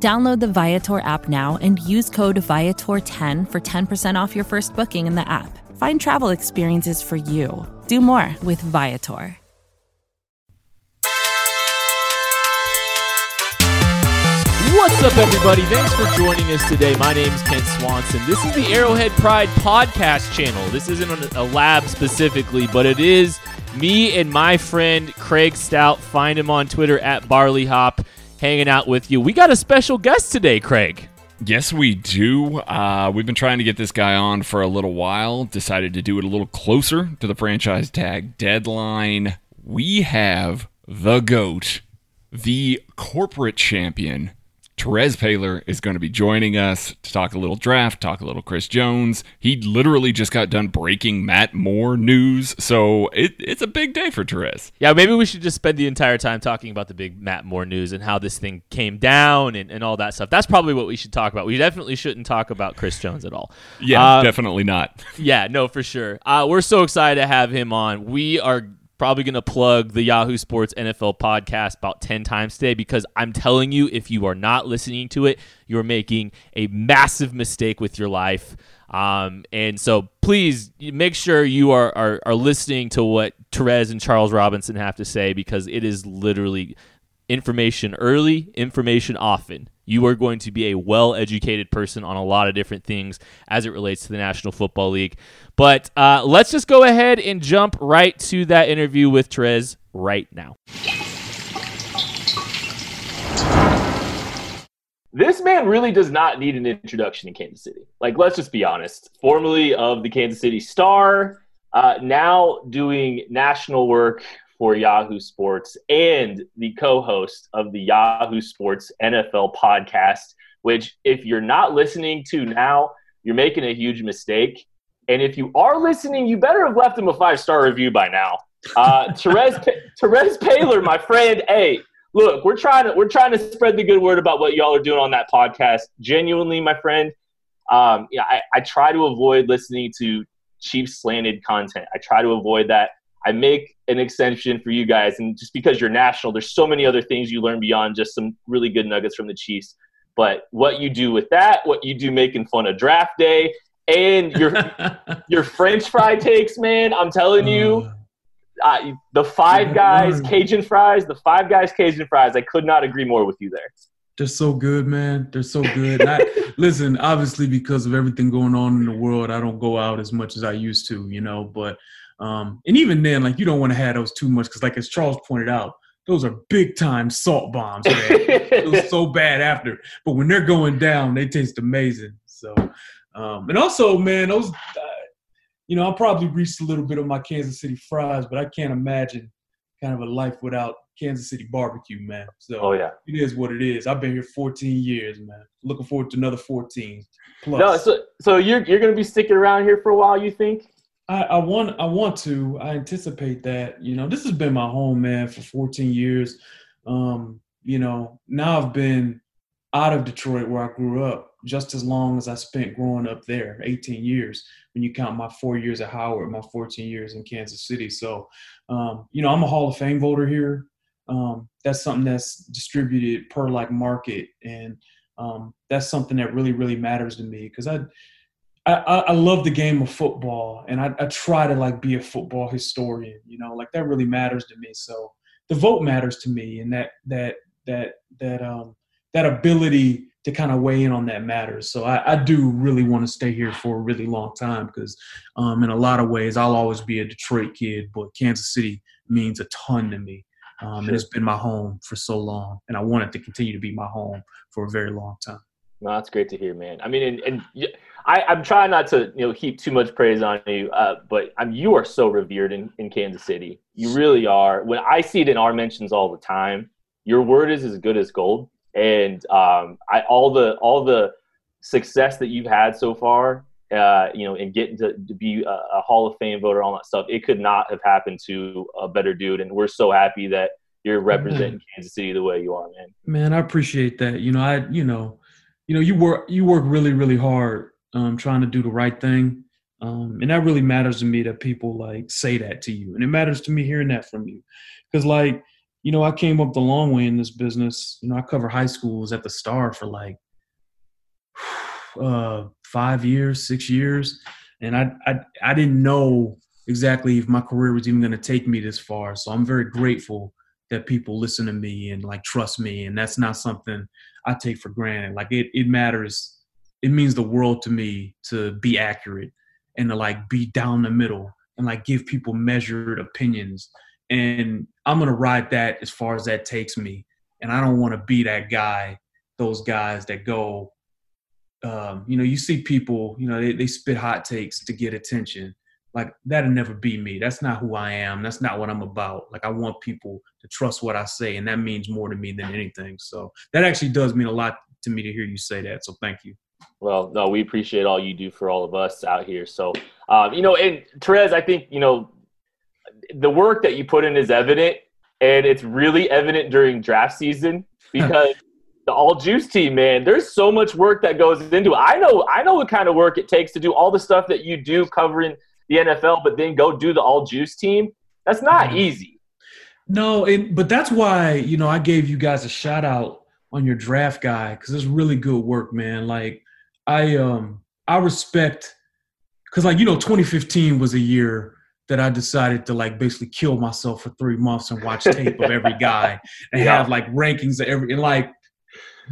Download the Viator app now and use code Viator10 for 10% off your first booking in the app. Find travel experiences for you. Do more with Viator. What's up, everybody? Thanks for joining us today. My name is Kent Swanson. This is the Arrowhead Pride podcast channel. This isn't a lab specifically, but it is me and my friend Craig Stout. Find him on Twitter at Barley Hop, hanging out with you. We got a special guest today, Craig. Yes, we do. Uh, we've been trying to get this guy on for a little while. Decided to do it a little closer to the franchise tag deadline. We have the GOAT, the corporate champion, Terez Paylor is going to be joining us to talk a little draft, talk a little Chris Jones. He literally just got done breaking Matt Moore news, so it, it's a big day for Terez. Yeah, maybe we should just spend the entire time talking about the big Matt Moore news and how this thing came down and, and all that stuff. That's probably what we should talk about. We definitely shouldn't talk about Chris Jones at all. Yeah, uh, definitely not. yeah, no, for sure. Uh, we're so excited to have him on. We are probably going to plug the Yahoo Sports NFL podcast about 10 times today because I'm telling you, if you are not listening to it, you're making a massive mistake with your life. Um, and so please make sure you are, are, are listening to what Terez and Charles Robinson have to say because it is literally information early, information often. You are going to be a well educated person on a lot of different things as it relates to the National Football League. But uh, let's just go ahead and jump right to that interview with Trez right now. This man really does not need an introduction in Kansas City. Like, let's just be honest. Formerly of the Kansas City Star, uh, now doing national work for Yahoo Sports and the co host of the Yahoo Sports NFL podcast, which, if you're not listening to now, you're making a huge mistake. And if you are listening, you better have left him a five star review by now. Uh, Terez, Terez Paylor, my friend, hey, look, we're trying to we're trying to spread the good word about what y'all are doing on that podcast. Genuinely, my friend, um, yeah, I, I try to avoid listening to cheap slanted content. I try to avoid that. I make an extension for you guys, and just because you're national, there's so many other things you learn beyond just some really good nuggets from the Chiefs. But what you do with that, what you do making fun of draft day, and your your French fry takes, man, I'm telling you, uh, the Five Guys Cajun fries, the Five Guys Cajun fries. I could not agree more with you there. They're so good, man. They're so good. I, listen, obviously, because of everything going on in the world, I don't go out as much as I used to, you know. But um, and even then, like you don't want to have those too much because, like as Charles pointed out, those are big time salt bombs. Man. it was so bad after, but when they're going down, they taste amazing. So, um, and also, man, those, uh, you know, I probably reached a little bit of my Kansas City fries, but I can't imagine kind of a life without Kansas City barbecue, man. So, oh yeah, it is what it is. I've been here 14 years, man. Looking forward to another 14 plus. No, so so you're you're gonna be sticking around here for a while, you think? I, I want I want to. I anticipate that. You know, this has been my home, man, for 14 years. Um, you know, now I've been out of Detroit where I grew up just as long as I spent growing up there, 18 years. When you count my four years at Howard, my 14 years in Kansas City. So, um, you know, I'm a Hall of Fame voter here. Um, that's something that's distributed per like market, and um, that's something that really, really matters to me because I I, I love the game of football and I, I try to like be a football historian, you know, like that really matters to me. So the vote matters to me and that, that, that, that, um, that ability to kind of weigh in on that matters. So I, I do really want to stay here for a really long time because um, in a lot of ways I'll always be a Detroit kid, but Kansas City means a ton to me. Um, sure. And it's been my home for so long, and I want it to continue to be my home for a very long time. No, that's great to hear, man. I mean, and, and I, am trying not to you know heap too much praise on you, uh, but I'm, you are so revered in, in Kansas City. You really are. When I see it in our mentions all the time, your word is as good as gold, and um, I all the all the success that you've had so far uh, you know, and getting to, to be a, a, Hall of Fame voter, all that stuff. It could not have happened to a better dude. And we're so happy that you're representing man. Kansas City the way you are, man. Man, I appreciate that. You know, I, you know, you know, you work, you work really, really hard, um, trying to do the right thing. Um, and that really matters to me that people like say that to you. And it matters to me hearing that from you. Cause like, you know, I came up the long way in this business. You know, I cover high schools at the star for like uh, five years, six years, and I, I I didn't know exactly if my career was even going to take me this far. So I'm very grateful that people listen to me and like trust me, and that's not something I take for granted. Like it it matters. It means the world to me to be accurate and to like be down the middle and like give people measured opinions. And I'm gonna ride that as far as that takes me. And I don't want to be that guy, those guys that go, um, you know, you see people, you know, they, they spit hot takes to get attention. Like that'll never be me. That's not who I am. That's not what I'm about. Like I want people to trust what I say, and that means more to me than anything. So that actually does mean a lot to me to hear you say that. So thank you. Well, no, we appreciate all you do for all of us out here. So, um, you know, and Terez, I think you know the work that you put in is evident, and it's really evident during draft season because the all juice team, man, there's so much work that goes into it. I know, I know what kind of work it takes to do all the stuff that you do covering the NFL, but then go do the all juice team. That's not easy. No, and but that's why you know I gave you guys a shout out on your draft guy because it's really good work, man. Like I um I respect because like you know 2015 was a year that I decided to like basically kill myself for three months and watch tape of every guy and yeah. have like rankings of every and like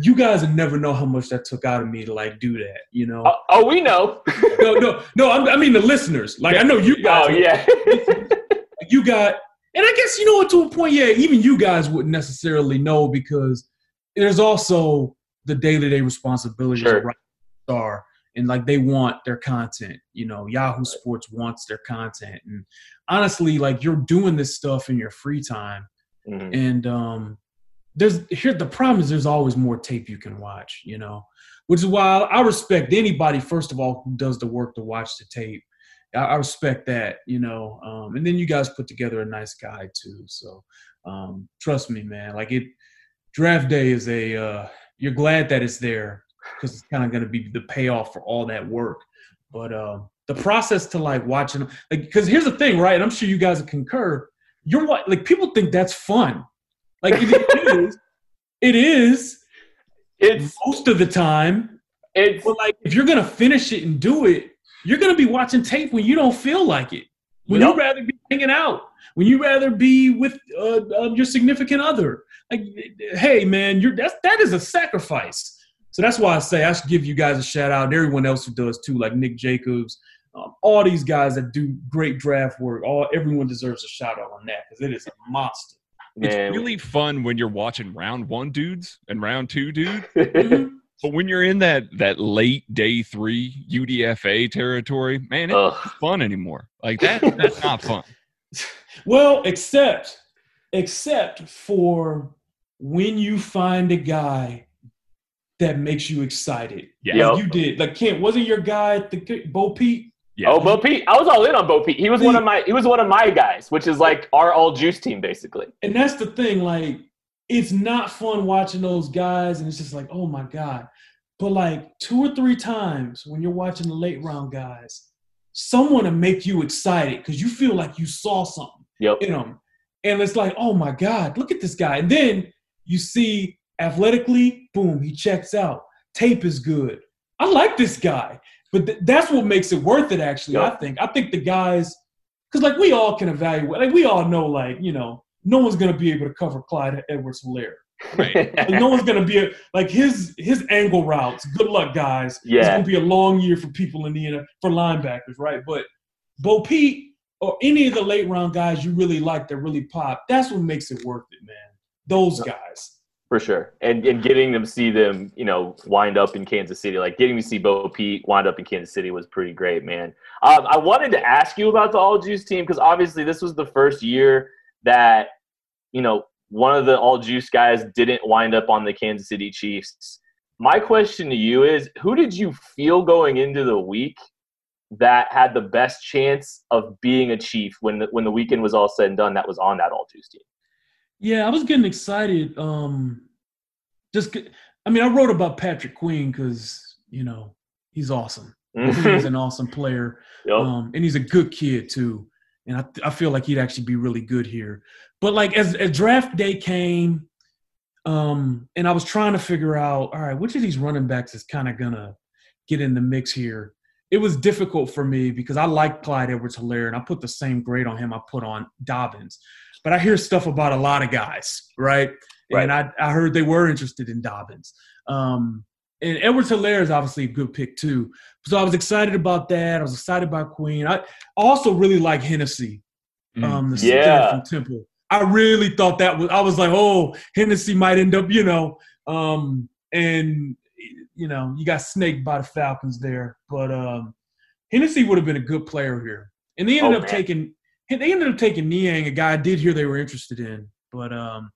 you guys would never know how much that took out of me to like do that, you know. Uh, oh, we know. no, no, no. I'm, i mean the listeners. Like I know you guys. Oh yeah. you got, and I guess you know what to a point. Yeah, even you guys wouldn't necessarily know because there's also the day-to-day responsibilities sure. of star, and like they want their content. You know, Yahoo Sports wants their content, and honestly, like you're doing this stuff in your free time, mm-hmm. and um there's here the problem is there's always more tape you can watch, you know, which is why I respect anybody first of all who does the work to watch the tape. I, I respect that, you know, um, and then you guys put together a nice guide too. So um, trust me, man. Like it, draft day is a uh, you're glad that it's there because it's kind of going to be the payoff for all that work. But uh, the process to like watching, like, because here's the thing, right? And I'm sure you guys concur. You're what like people think that's fun like it is, it is. It's most of the time. It's but like if you're gonna finish it and do it, you're gonna be watching tape when you don't feel like it. When you rather be hanging out. When you rather be with uh, uh, your significant other. Like, hey man, you're that's that is a sacrifice. So that's why I say I should give you guys a shout out and everyone else who does too, like Nick Jacobs, um, all these guys that do great draft work. All everyone deserves a shout out on that because it is a monster. It's really fun when you're watching round one dudes and round two dudes. Mm-hmm. but when you're in that that late day three UDFA territory, man, it's not fun anymore. Like that, that's not fun. Well, except except for when you find a guy that makes you excited. Yeah, like you did. Like Kent, wasn't your guy the BoPete? Yeah. Oh, BoPete. I was all in on BoPete. He was one of my he was one of my guys, which is like our all juice team basically. And that's the thing, like it's not fun watching those guys and it's just like, oh my God. But like two or three times when you're watching the late round guys, someone to make you excited because you feel like you saw something yep. in them. And it's like, oh my God, look at this guy. And then you see athletically, boom, he checks out. Tape is good. I like this guy. But th- that's what makes it worth it. Actually, yep. I think. I think the guys, because like we all can evaluate. Like we all know, like you know, no one's gonna be able to cover Clyde Edwards-Helaire. Right. like, no one's gonna be a, like his his angle routes. Good luck, guys. Yeah. It's gonna be a long year for people in the for linebackers, right? But BoPete or any of the late round guys you really like that really pop, that's what makes it worth it, man. Those guys. For sure, and and getting them see them, you know, wind up in Kansas City, like getting to see BoPete wind up in Kansas City was pretty great, man. Um, I wanted to ask you about the All Juice team because obviously this was the first year that, you know, one of the All Juice guys didn't wind up on the Kansas City Chiefs. My question to you is, who did you feel going into the week that had the best chance of being a Chief when the, when the weekend was all said and done that was on that all juice team. Yeah, I was getting excited. Um, just, I mean, I wrote about Patrick Queen because you know he's awesome. he's an awesome player, yep. um, and he's a good kid too. And I, I feel like he'd actually be really good here. But like as, as draft day came, um, and I was trying to figure out, all right, which of these running backs is kind of gonna get in the mix here. It was difficult for me because I like Clyde Edwards Helaire and I put the same grade on him I put on Dobbins. But I hear stuff about a lot of guys, right? Right. And I, I heard they were interested in Dobbins. Um, and Edwards Helaire is obviously a good pick too. So I was excited about that. I was excited about Queen. I also really like Hennessy, mm. um, the yeah. from Temple. I really thought that was. I was like, oh, Hennessy might end up, you know, um, and you know, you got snaked by the Falcons there. But um, Hennessy would have been a good player here, and they ended oh, up man. taking. They ended up taking Niang, a guy I did hear they were interested in. But um,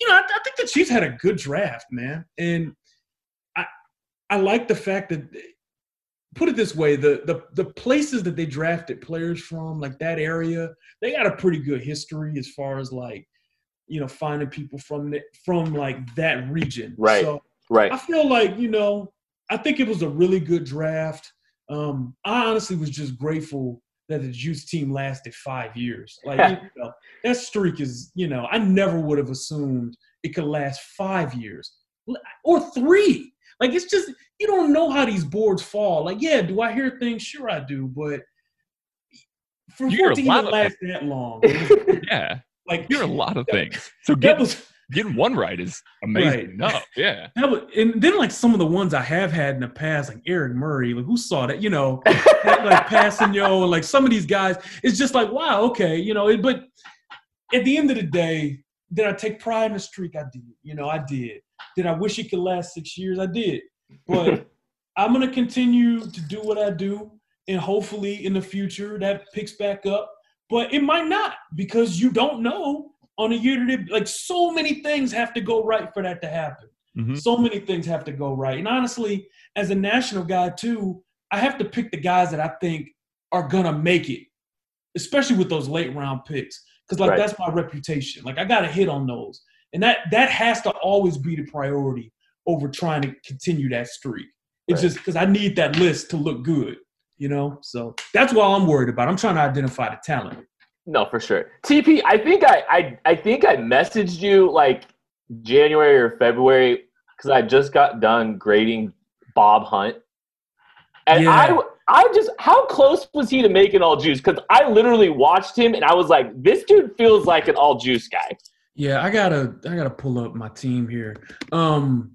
you know, I, I think the Chiefs had a good draft, man, and I I like the fact that put it this way the, the the places that they drafted players from like that area they got a pretty good history as far as like you know finding people from the, from like that region. Right so right. I feel like you know i think it was a really good draft. Um i honestly was just grateful that the juice team lasted five years like you know, that streak is you know i never would have assumed it could last five years or three like it's just you don't know how these boards fall. Like, yeah, do I hear things? Sure, I do, but for you 14 to last that long, yeah, like you're a lot of things. So get, was, getting one right is amazing right. enough. Yeah, that was, and then like some of the ones I have had in the past, like Eric Murray, like who saw that? You know, like passing yo, and like some of these guys, it's just like wow, okay, you know. It, but at the end of the day, did I take pride in the streak? I did. You know, I did. Did I wish it could last six years? I did. But I'm gonna continue to do what I do, and hopefully in the future that picks back up. But it might not because you don't know on a year to like so many things have to go right for that to happen. Mm-hmm. So many things have to go right. And honestly, as a national guy too, I have to pick the guys that I think are gonna make it, especially with those late round picks. Because like right. that's my reputation. Like I gotta hit on those. And that that has to always be the priority over trying to continue that streak. It's right. just because I need that list to look good, you know. So that's what I'm worried about. I'm trying to identify the talent. No, for sure. TP, I think I I, I think I messaged you like January or February because I just got done grading Bob Hunt, and yeah. I I just how close was he to making all juice? Because I literally watched him and I was like, this dude feels like an all juice guy. Yeah, I gotta I gotta pull up my team here. Um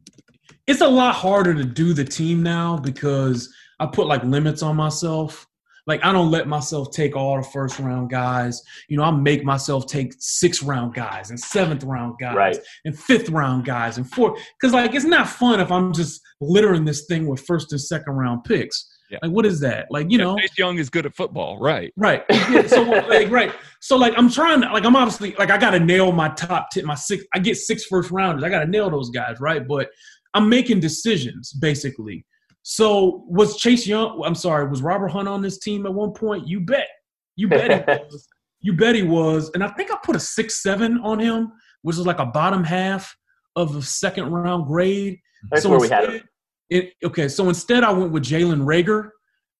it's a lot harder to do the team now because I put like limits on myself. Like I don't let myself take all the first round guys. You know, I make myself take six round guys and seventh round guys right. and fifth round guys and four. Because like it's not fun if I'm just littering this thing with first and second round picks. Yeah. Like what is that? Like you yeah, know, Chase Young is good at football, right? Right. Yeah, so like right. So like I'm trying to like I'm obviously like I got to nail my top tip my six. I get six first rounders. I got to nail those guys, right? But I'm making decisions basically. So was Chase Young? I'm sorry, was Robert Hunt on this team at one point? You bet. You bet he was. You bet he was. And I think I put a six seven on him, which is like a bottom half of the second round grade. That's so where instead, we had him. It, okay, so instead I went with Jalen Reagor,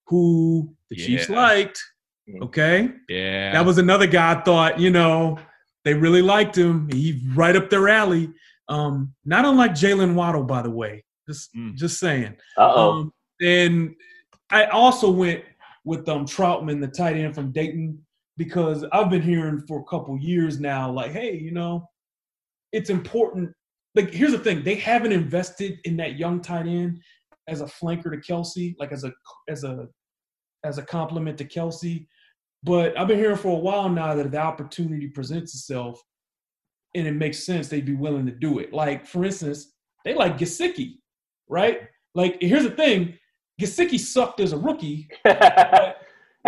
who the yeah. Chiefs liked. Mm. Okay. Yeah. That was another guy I thought, you know, they really liked him. He right up their alley. Um, not unlike Jaylen Waddle, by the way. Just mm. just saying. Uh-oh. Um, and I also went with um Trautman, the tight end from Dayton, because I've been hearing for a couple years now, like, hey, you know, it's important like here's the thing: they haven't invested in that young tight end as a flanker to Kelce, like as a as a as a compliment to Kelce. But I've been hearing for a while now that if the opportunity presents itself and it makes sense, they'd be willing to do it. Like, for instance, they like Gesicki, right? Like, here's the thing Gesicki sucked as a rookie. hey.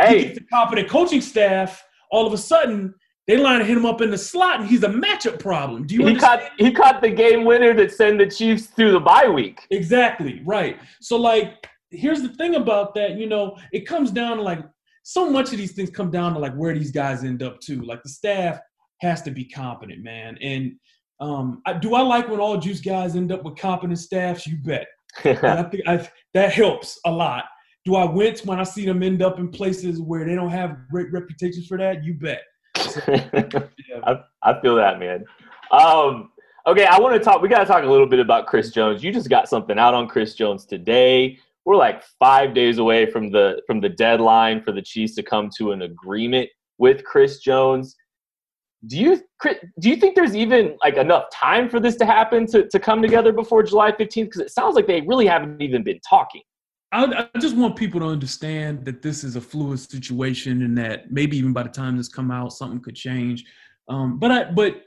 He gets the competent coaching staff. All of a sudden, they line him up in the slot, and he's a matchup problem. Do you he understand? Caught, he caught the game winner that sent the Chiefs through the bye week. Exactly right. So like here's the thing about that. You know, it comes down to like so much of these things come down to like where these guys end up too. Like the staff has to be competent, man. And um, I, do I like when all juice guys end up with competent staffs? You bet. I think I, that helps a lot. Do I wince when I see them end up in places where they don't have great reputations for that? You bet. So, yeah. I, I feel that, man. Um, okay, I want to talk. We got to talk a little bit about Chris Jones. You just got something out on Chris Jones today. We're like five days away from the from the deadline for the Chiefs to come to an agreement with Chris Jones. Do you do you think there's even like enough time for this to happen to, to come together before July 15th? Because it sounds like they really haven't even been talking. I, I, just want people to understand that this is a fluid situation and that maybe even by the time this come out, something could change. Um, but I, but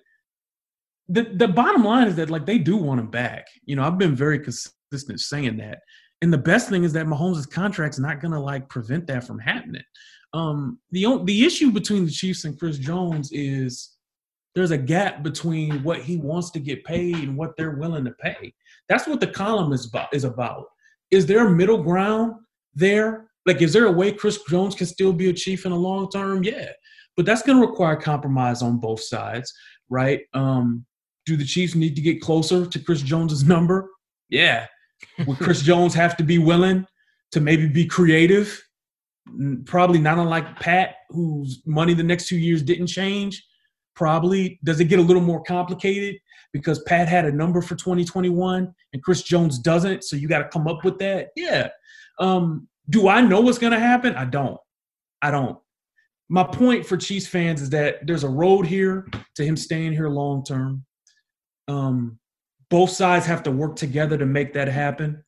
the the bottom line is that like they do want him back. You know, I've been very consistent saying that. And the best thing is that Mahomes' contract's not gonna like prevent that from happening. Um, the the issue between the Chiefs and Chris Jones is there's a gap between what he wants to get paid and what they're willing to pay. That's what the column is about. Is about. Is there a middle ground there? Like, is there a way Chris Jones can still be a Chief in the long term? Yeah, but that's going to require compromise on both sides, right? Um, do the Chiefs need to get closer to Chris Jones's number? Yeah. Would Chris Jones have to be willing to maybe be creative? Probably not unlike Pat, whose money the next two years didn't change. Probably does it get a little more complicated because Pat had a number for 2021 and Chris Jones doesn't, so you got to come up with that. Yeah. Um, do I know what's going to happen? I don't. I don't. My point for Chiefs fans is that there's a road here to him staying here long term. Um, both sides have to work together to make that happen.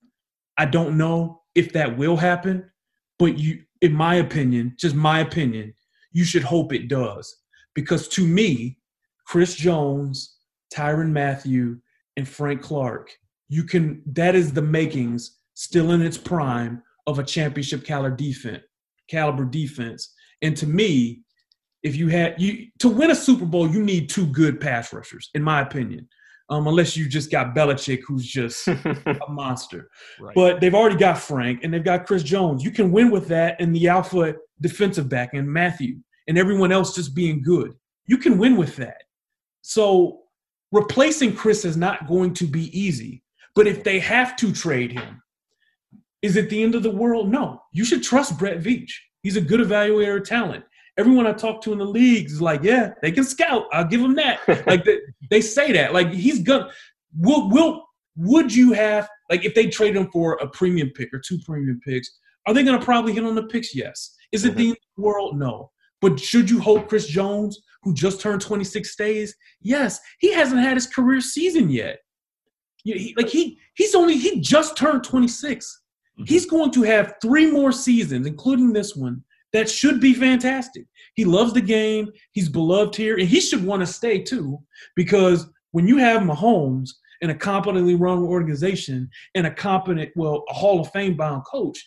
I don't know if that will happen, but you, in my opinion, just my opinion, you should hope it does. Because to me, Chris Jones, Tyrann Mathieu, and Frank Clark, you can that is the makings still in its prime of a championship caliber defense, caliber defense. And to me, if you had you to win a Super Bowl, you need two good pass rushers, in my opinion um, unless you just got Belichick, who's just a monster. Right. But they've already got Frank and they've got Chris Jones. You can win with that and the alpha defensive back and Mathieu and everyone else just being good. You can win with that. So replacing Chris is not going to be easy. But if they have to trade him, is it the end of the world? No. You should trust Brett Veach. He's a good evaluator of talent everyone I talk to in the leagues is like, yeah, they can scout. I'll give them that. like they, they, say that. Like he's gonna. Will will would you have like if they trade him for a premium pick or two premium picks? Are they gonna probably hit on the picks? Yes. Is it mm-hmm. the world? No. But should you hope Chris Jones, who just turned 26, stays? Yes. He hasn't had his career season yet. He, like he he's only he just turned 26. Mm-hmm. He's going to have three more seasons, including this one, that should be fantastic. He loves the game. He's beloved here, and he should want to stay too, because when you have Mahomes and a competently run organization and a competent, well, a Hall of Fame bound coach,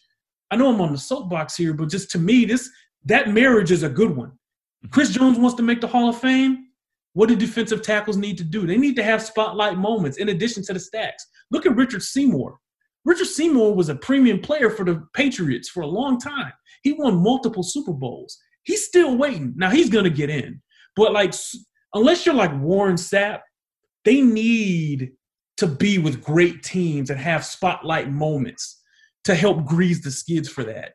I know I'm on the soapbox here, but just to me, this that marriage is a good one. Chris Jones wants to make the Hall of Fame. What do defensive tackles need to do? They need to have spotlight moments in addition to the stats. Look at Richard Seymour. Richard Seymour was a premium player for the Patriots for a long time. He won multiple Super Bowls. He's still waiting. Now he's gonna get in, but like unless you're like Warren Sapp, they need to be with great teams and have spotlight moments to help grease the skids for that.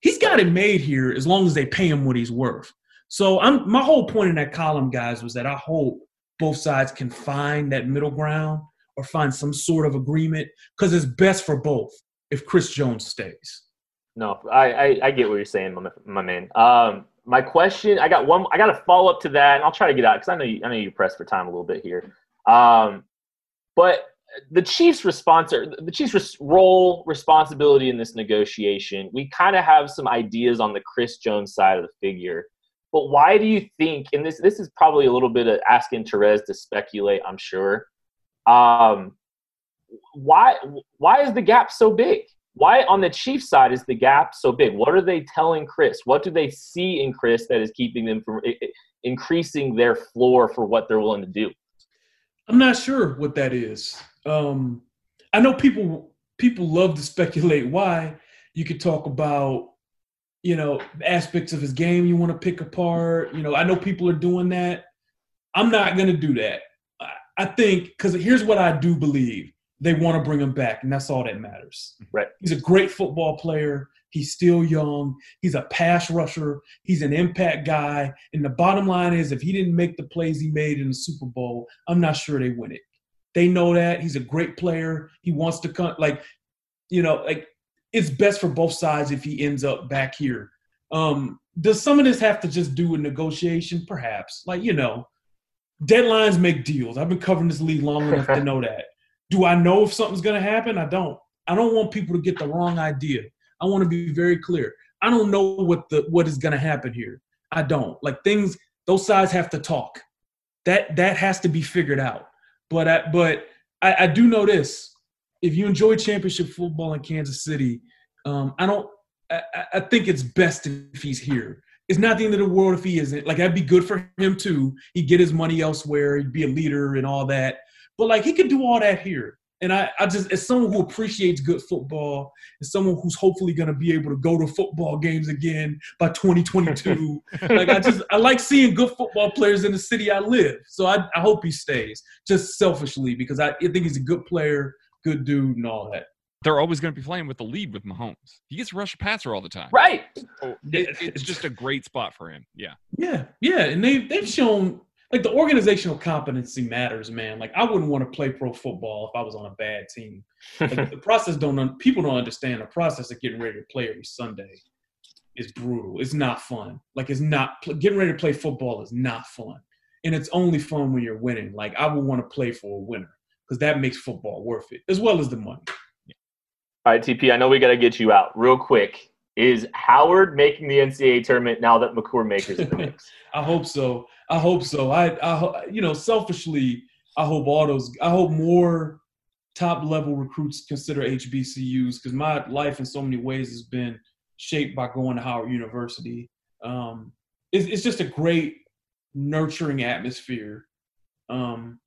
He's got it made here as long as they pay him what he's worth. So I'm my whole point in that column, guys, was that I hope both sides can find that middle ground or find some sort of agreement because it's best for both if Chris Jones stays. No, I, I, I get what you're saying, my, my man. Um, my question, I got one, I got a follow up to that, and I'll try to get out because I know you, I know you're pressed for time a little bit here. Um, but the Chiefs' response, or the Chiefs' role, responsibility in this negotiation, we kind of have some ideas on the Chris Jones side of the figure. But why do you think? And this this is probably a little bit of asking Terez to speculate. I'm sure. Um, why why is the gap so big? Why on the Chiefs side is the gap so big? What are they telling Chris? What do they see in Chris that is keeping them from increasing their floor for what they're willing to do? I'm not sure what that is. Um, I know people people love to speculate why, You could talk about, you know, aspects of his game you want to pick apart. You know, I know people are doing that. I'm not going to do that. I think because here's what I do believe they want to bring him back, and that's all that matters. Right. He's a great football player. He's still young. He's a pass rusher. He's an impact guy. And the bottom line is, if he didn't make the plays he made in the Super Bowl, I'm not sure they win it. They know that he's a great player. He wants to come. Like, you know, like it's best for both sides if he ends up back here. Um, does some of this have to just do with negotiation? Perhaps. Like, you know, deadlines make deals. I've been covering this league long enough to know that. Do I know if something's going to happen? I don't. I don't want people to get the wrong idea. I want to be very clear. I don't know what the what is going to happen here. I don't. Like things those sides have to talk. That that has to be figured out. But I, but I, I do know this. If you enjoy championship football in Kansas City, um, I don't. I, I think it's best if he's here. It's not the end of the world if he isn't. Like that'd be good for him too. He'd get his money elsewhere. He'd be a leader and all that. But like he could do all that here. And I, I just, as someone who appreciates good football, as someone who's hopefully going to be able to go to football games again by 2022, like I just, I like seeing good football players in the city I live. So I, I hope he stays, just selfishly, because I, I think he's a good player, good dude, and all that. They're always going to be playing with the lead with Mahomes. He gets rush passer all the time. Right. So it, it's just a great spot for him. Yeah. Yeah. Yeah. And they, they've shown like the organizational competency matters, man. Like I wouldn't want to play pro football if I was on a bad team. Like the process don't people don't understand the process of getting ready to play every Sunday is brutal. It's not fun. Like it's not getting ready to play football is not fun, and it's only fun when you're winning. Like I would want to play for a winner because that makes football worth it as well as the money. All right, TP. I know we got to get you out real quick. Is Howard making the NCAA tournament now that Makur Maker's in the mix? I hope so. I hope so. I, I, you know, selfishly, I hope all those. I hope more top level recruits consider HBCUs because my life in so many ways has been shaped by going to Howard University. Um, it's, it's just a great nurturing atmosphere. Um,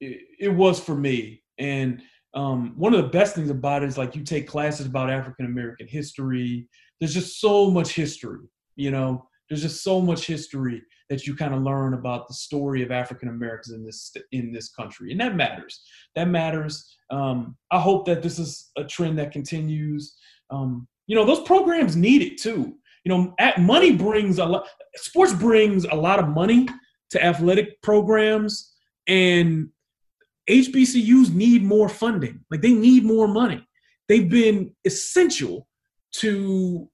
it, it was for me, and um, one of the best things about it is like you take classes about African American history. There's just so much history, you know. There's just so much history that you kind of learn about the story of African Americans in this in this country, and that matters. That matters. Um, I hope that this is a trend that continues. Um, you know, those programs need it too. You know, money brings a lot. Sports brings a lot of money to athletic programs, and HBCUs need more funding. Like they need more money. They've been essential to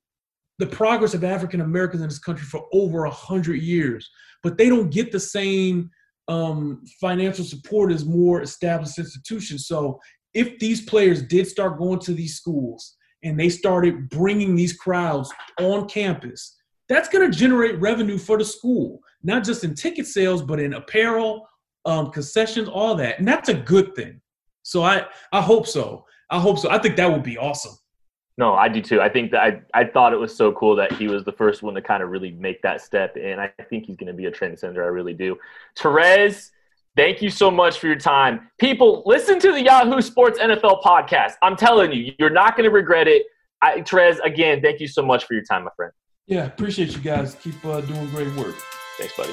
the progress of African Americans in this country for over a hundred years, but they don't get the same um, financial support as more established institutions. So if these players did start going to these schools and they started bringing these crowds on campus, that's going to generate revenue for the school, not just in ticket sales, but in apparel, um, concessions, all that, and that's a good thing. So I I hope so. I hope so. I think that would be awesome. No, I do too. I think that I, I thought it was so cool that he was the first one to kind of really make that step, and I think he's going to be a transcender. I really do. Terez, thank you so much for your time. People, listen to the Yahoo Sports NFL podcast. I'm telling you, you're not going to regret it. I, Terez, again, thank you so much for your time, my friend. Yeah, appreciate you guys. Keep uh, doing great work. Thanks, buddy.